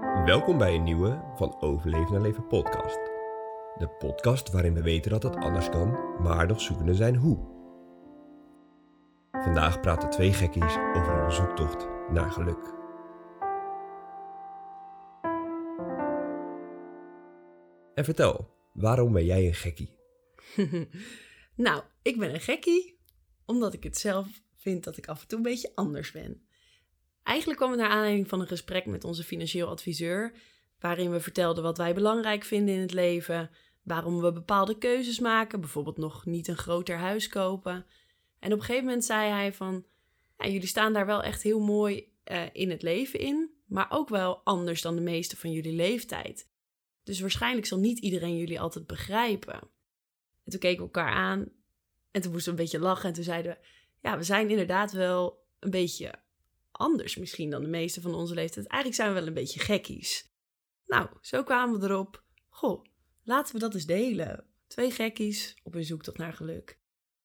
Welkom bij een nieuwe van Overleven naar Leven podcast. De podcast waarin we weten dat het anders kan, maar nog zoekende zijn hoe. Vandaag praten twee gekkies over een zoektocht naar geluk. En vertel, waarom ben jij een gekkie? nou, ik ben een gekkie omdat ik het zelf vind dat ik af en toe een beetje anders ben. Eigenlijk kwam het naar aanleiding van een gesprek met onze financieel adviseur, waarin we vertelden wat wij belangrijk vinden in het leven, waarom we bepaalde keuzes maken, bijvoorbeeld nog niet een groter huis kopen. En op een gegeven moment zei hij van, ja, jullie staan daar wel echt heel mooi uh, in het leven in, maar ook wel anders dan de meeste van jullie leeftijd. Dus waarschijnlijk zal niet iedereen jullie altijd begrijpen. En toen keken we elkaar aan en toen moesten we een beetje lachen en toen zeiden we, ja, we zijn inderdaad wel een beetje anders misschien dan de meeste van onze leeftijd. Eigenlijk zijn we wel een beetje gekkies. Nou, zo kwamen we erop. Goh, laten we dat eens delen. Twee gekkies op een zoektocht naar geluk.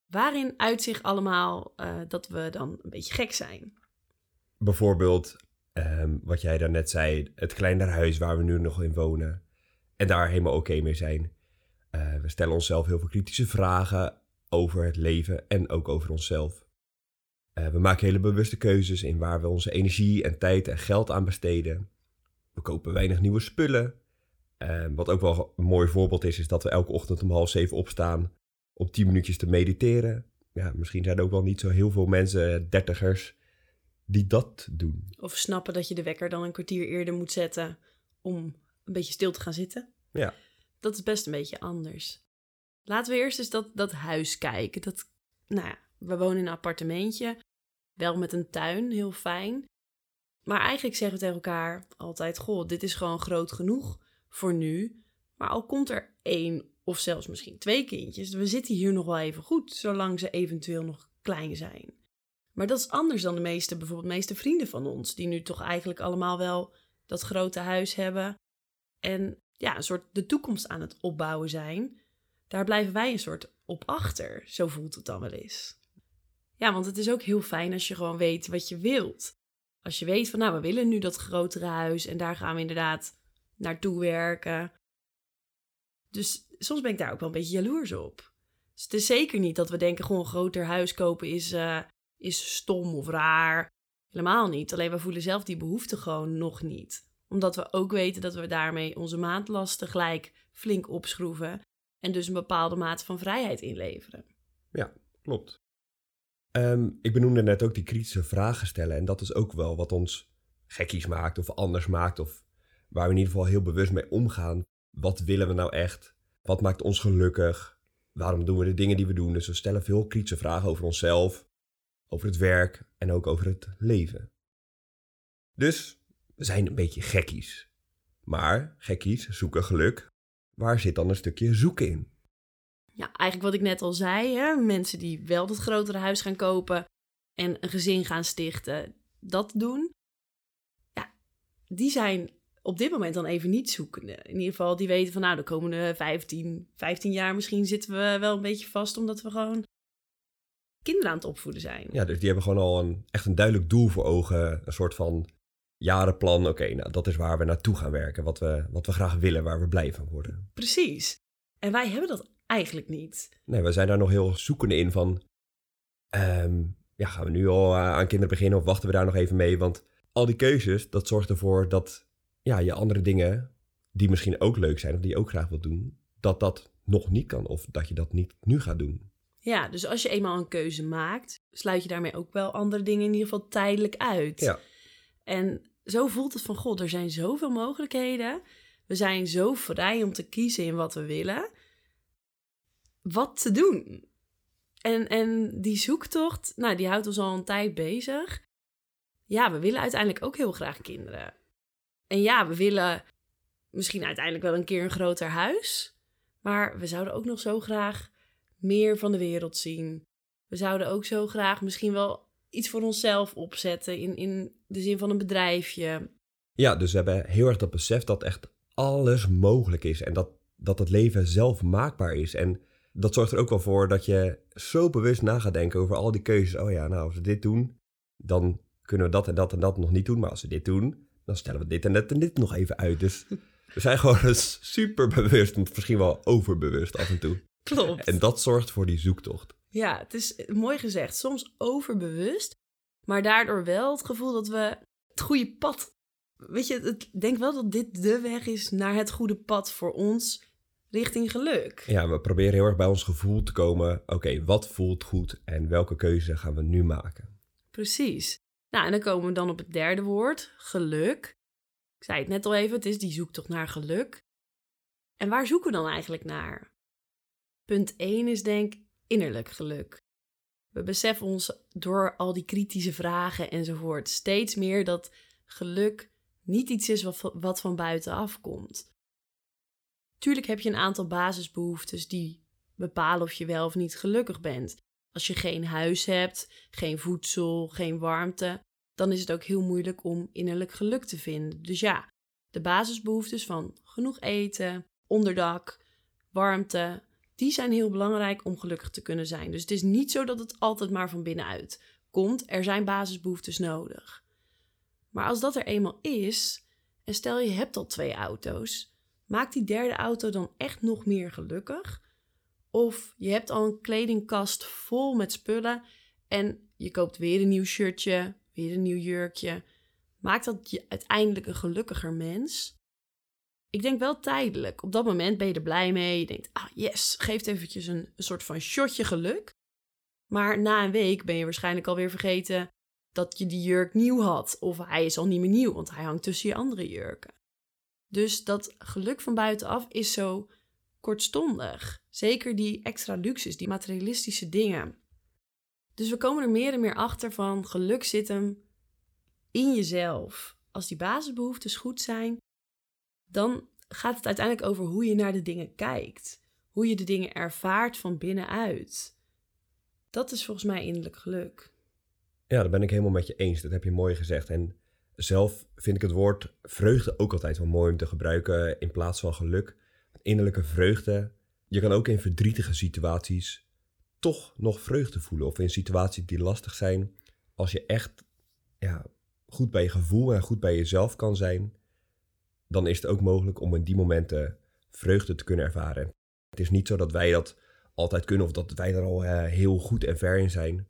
Waarin uitzicht allemaal uh, dat we dan een beetje gek zijn? Bijvoorbeeld, um, wat jij daarnet zei, het kleinere huis waar we nu nog in wonen. En daar helemaal oké mee zijn. Uh, we stellen onszelf heel veel kritische vragen over het leven en ook over onszelf. Uh, we maken hele bewuste keuzes in waar we onze energie en tijd en geld aan besteden. We kopen weinig nieuwe spullen. Uh, wat ook wel een mooi voorbeeld is, is dat we elke ochtend om half zeven opstaan om tien minuutjes te mediteren. Ja, misschien zijn er ook wel niet zo heel veel mensen, dertigers, die dat doen. Of snappen dat je de wekker dan een kwartier eerder moet zetten om een beetje stil te gaan zitten. Ja. Dat is best een beetje anders. Laten we eerst eens dat, dat huis kijken. Dat, nou ja, we wonen in een appartementje. Wel met een tuin, heel fijn. Maar eigenlijk zeggen we tegen elkaar altijd: Goh, dit is gewoon groot genoeg voor nu. Maar al komt er één of zelfs misschien twee kindjes, we zitten hier nog wel even goed, zolang ze eventueel nog klein zijn. Maar dat is anders dan de meeste, bijvoorbeeld meeste vrienden van ons, die nu toch eigenlijk allemaal wel dat grote huis hebben en ja, een soort de toekomst aan het opbouwen zijn. Daar blijven wij een soort op achter, zo voelt het dan wel eens. Ja, want het is ook heel fijn als je gewoon weet wat je wilt. Als je weet van, nou, we willen nu dat grotere huis en daar gaan we inderdaad naartoe werken. Dus soms ben ik daar ook wel een beetje jaloers op. Dus het is zeker niet dat we denken, gewoon een groter huis kopen is, uh, is stom of raar. Helemaal niet. Alleen we voelen zelf die behoefte gewoon nog niet. Omdat we ook weten dat we daarmee onze maandlasten gelijk flink opschroeven. En dus een bepaalde mate van vrijheid inleveren. Ja, klopt. Um, ik benoemde net ook die kritische vragen stellen. En dat is ook wel wat ons gekkies maakt of anders maakt. Of waar we in ieder geval heel bewust mee omgaan. Wat willen we nou echt? Wat maakt ons gelukkig? Waarom doen we de dingen die we doen? Dus we stellen veel kritische vragen over onszelf, over het werk en ook over het leven. Dus we zijn een beetje gekkies. Maar gekkies zoeken geluk. Waar zit dan een stukje zoeken in? Ja, eigenlijk wat ik net al zei, hè, mensen die wel dat grotere huis gaan kopen en een gezin gaan stichten, dat doen. Ja, die zijn op dit moment dan even niet zoekende. In ieder geval, die weten van nou, de komende 15, 15 jaar misschien zitten we wel een beetje vast, omdat we gewoon kinderen aan het opvoeden zijn. Ja, dus die hebben gewoon al een, echt een duidelijk doel voor ogen. Een soort van jarenplan. Oké, nou, dat is waar we naartoe gaan werken. Wat we, wat we graag willen, waar we blij van worden. Precies. En wij hebben dat eigenlijk niet. Nee, we zijn daar nog heel zoekende in van... Ehm, ja, gaan we nu al eh, aan kinderen beginnen of wachten we daar nog even mee? Want al die keuzes, dat zorgt ervoor dat ja, je andere dingen... die misschien ook leuk zijn of die je ook graag wilt doen... dat dat nog niet kan of dat je dat niet nu gaat doen. Ja, dus als je eenmaal een keuze maakt... sluit je daarmee ook wel andere dingen in ieder geval tijdelijk uit. Ja. En zo voelt het van, god, er zijn zoveel mogelijkheden... We zijn zo vrij om te kiezen in wat we willen wat te doen. En, en die zoektocht, nou, die houdt ons al een tijd bezig. Ja, we willen uiteindelijk ook heel graag kinderen. En ja, we willen misschien uiteindelijk wel een keer een groter huis. Maar we zouden ook nog zo graag meer van de wereld zien. We zouden ook zo graag misschien wel iets voor onszelf opzetten in, in de zin van een bedrijfje. Ja, dus we hebben heel erg dat besef dat echt alles mogelijk is en dat, dat het leven zelf maakbaar is. En dat zorgt er ook wel voor dat je zo bewust na gaat denken over al die keuzes. Oh ja, nou, als we dit doen, dan kunnen we dat en dat en dat nog niet doen. Maar als we dit doen, dan stellen we dit en dit en dit nog even uit. Dus we zijn gewoon super bewust, misschien wel overbewust af en toe. Klopt. En dat zorgt voor die zoektocht. Ja, het is mooi gezegd. Soms overbewust, maar daardoor wel het gevoel dat we het goede pad. Weet je, ik denk wel dat dit de weg is naar het goede pad voor ons richting geluk. Ja, we proberen heel erg bij ons gevoel te komen. Oké, wat voelt goed en welke keuze gaan we nu maken? Precies. Nou, en dan komen we dan op het derde woord, geluk. Ik zei het net al even, het is die zoektocht naar geluk. En waar zoeken we dan eigenlijk naar? Punt 1 is denk innerlijk geluk. We beseffen ons door al die kritische vragen enzovoort steeds meer dat geluk niet iets is wat, wat van buitenaf komt. Tuurlijk heb je een aantal basisbehoeftes die bepalen of je wel of niet gelukkig bent. Als je geen huis hebt, geen voedsel, geen warmte, dan is het ook heel moeilijk om innerlijk geluk te vinden. Dus ja, de basisbehoeftes van genoeg eten, onderdak, warmte, die zijn heel belangrijk om gelukkig te kunnen zijn. Dus het is niet zo dat het altijd maar van binnenuit komt. Er zijn basisbehoeftes nodig. Maar als dat er eenmaal is, en stel je hebt al twee auto's, maakt die derde auto dan echt nog meer gelukkig? Of je hebt al een kledingkast vol met spullen en je koopt weer een nieuw shirtje, weer een nieuw jurkje. Maakt dat je uiteindelijk een gelukkiger mens? Ik denk wel tijdelijk. Op dat moment ben je er blij mee. Je denkt, ah yes, geeft eventjes een, een soort van shotje geluk. Maar na een week ben je waarschijnlijk alweer vergeten dat je die jurk nieuw had. Of hij is al niet meer nieuw, want hij hangt tussen je andere jurken. Dus dat geluk van buitenaf is zo kortstondig. Zeker die extra luxes, die materialistische dingen. Dus we komen er meer en meer achter van geluk zit hem in jezelf. Als die basisbehoeftes goed zijn, dan gaat het uiteindelijk over hoe je naar de dingen kijkt. Hoe je de dingen ervaart van binnenuit. Dat is volgens mij innerlijk geluk. Ja, dat ben ik helemaal met je eens. Dat heb je mooi gezegd. En zelf vind ik het woord vreugde ook altijd wel mooi om te gebruiken in plaats van geluk. Innerlijke vreugde. Je kan ook in verdrietige situaties toch nog vreugde voelen. Of in situaties die lastig zijn. Als je echt ja, goed bij je gevoel en goed bij jezelf kan zijn, dan is het ook mogelijk om in die momenten vreugde te kunnen ervaren. Het is niet zo dat wij dat altijd kunnen of dat wij er al uh, heel goed en ver in zijn.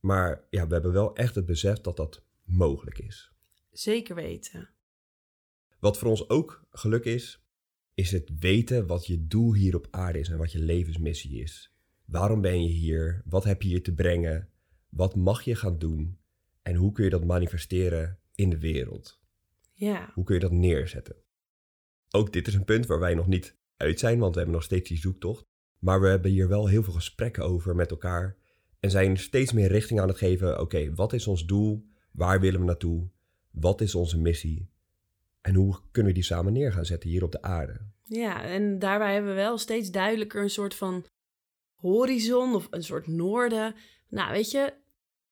Maar ja, we hebben wel echt het besef dat dat mogelijk is. Zeker weten. Wat voor ons ook geluk is, is het weten wat je doel hier op aarde is en wat je levensmissie is. Waarom ben je hier? Wat heb je hier te brengen? Wat mag je gaan doen? En hoe kun je dat manifesteren in de wereld? Ja. Hoe kun je dat neerzetten? Ook dit is een punt waar wij nog niet uit zijn, want we hebben nog steeds die zoektocht. Maar we hebben hier wel heel veel gesprekken over met elkaar. En zijn steeds meer richting aan het geven. Oké, wat is ons doel? Waar willen we naartoe? Wat is onze missie? En hoe kunnen we die samen neer gaan zetten hier op de aarde? Ja, en daarbij hebben we wel steeds duidelijker een soort van horizon of een soort noorden. Nou, weet je,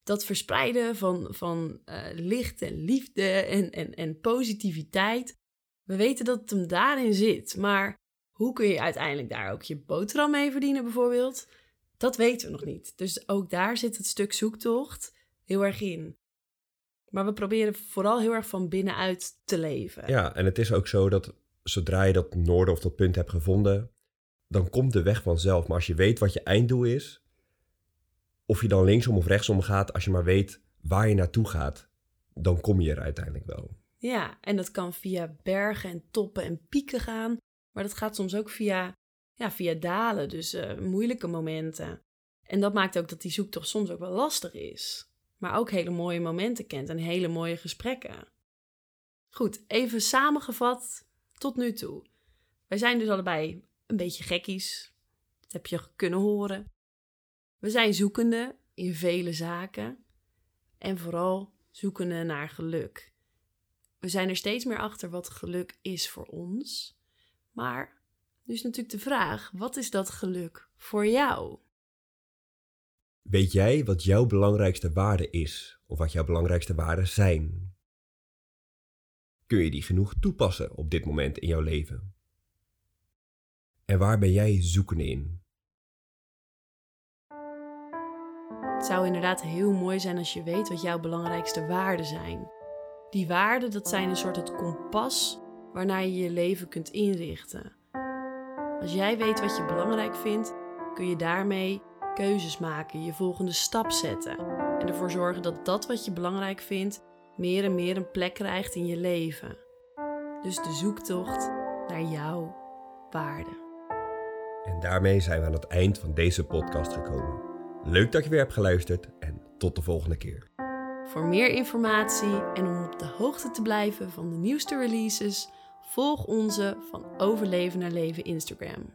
dat verspreiden van, van uh, licht en liefde en, en, en positiviteit. We weten dat het hem daarin zit, maar hoe kun je uiteindelijk daar ook je boterham mee verdienen, bijvoorbeeld? Dat weten we nog niet. Dus ook daar zit het stuk zoektocht heel erg in. Maar we proberen vooral heel erg van binnenuit te leven. Ja, en het is ook zo dat zodra je dat noorden of dat punt hebt gevonden, dan komt de weg vanzelf. Maar als je weet wat je einddoel is, of je dan linksom of rechtsom gaat, als je maar weet waar je naartoe gaat, dan kom je er uiteindelijk wel. Ja, en dat kan via bergen en toppen en pieken gaan, maar dat gaat soms ook via, ja, via dalen, dus uh, moeilijke momenten. En dat maakt ook dat die zoektocht soms ook wel lastig is, maar ook hele mooie momenten kent en hele mooie gesprekken. Goed, even samengevat tot nu toe. Wij zijn dus allebei een beetje gekkies. Dat heb je kunnen horen. We zijn zoekende in vele zaken en vooral zoekende naar geluk. We zijn er steeds meer achter wat geluk is voor ons. Maar nu is natuurlijk de vraag: wat is dat geluk voor jou? Weet jij wat jouw belangrijkste waarde is of wat jouw belangrijkste waarden zijn? Kun je die genoeg toepassen op dit moment in jouw leven? En waar ben jij zoekende in? Het zou inderdaad heel mooi zijn als je weet wat jouw belangrijkste waarden zijn. Die waarden, dat zijn een soort het kompas waarnaar je je leven kunt inrichten. Als jij weet wat je belangrijk vindt, kun je daarmee keuzes maken, je volgende stap zetten en ervoor zorgen dat dat wat je belangrijk vindt meer en meer een plek krijgt in je leven. Dus de zoektocht naar jouw waarde. En daarmee zijn we aan het eind van deze podcast gekomen. Leuk dat je weer hebt geluisterd en tot de volgende keer. Voor meer informatie en om op de hoogte te blijven van de nieuwste releases, volg onze van Overleven naar Leven Instagram.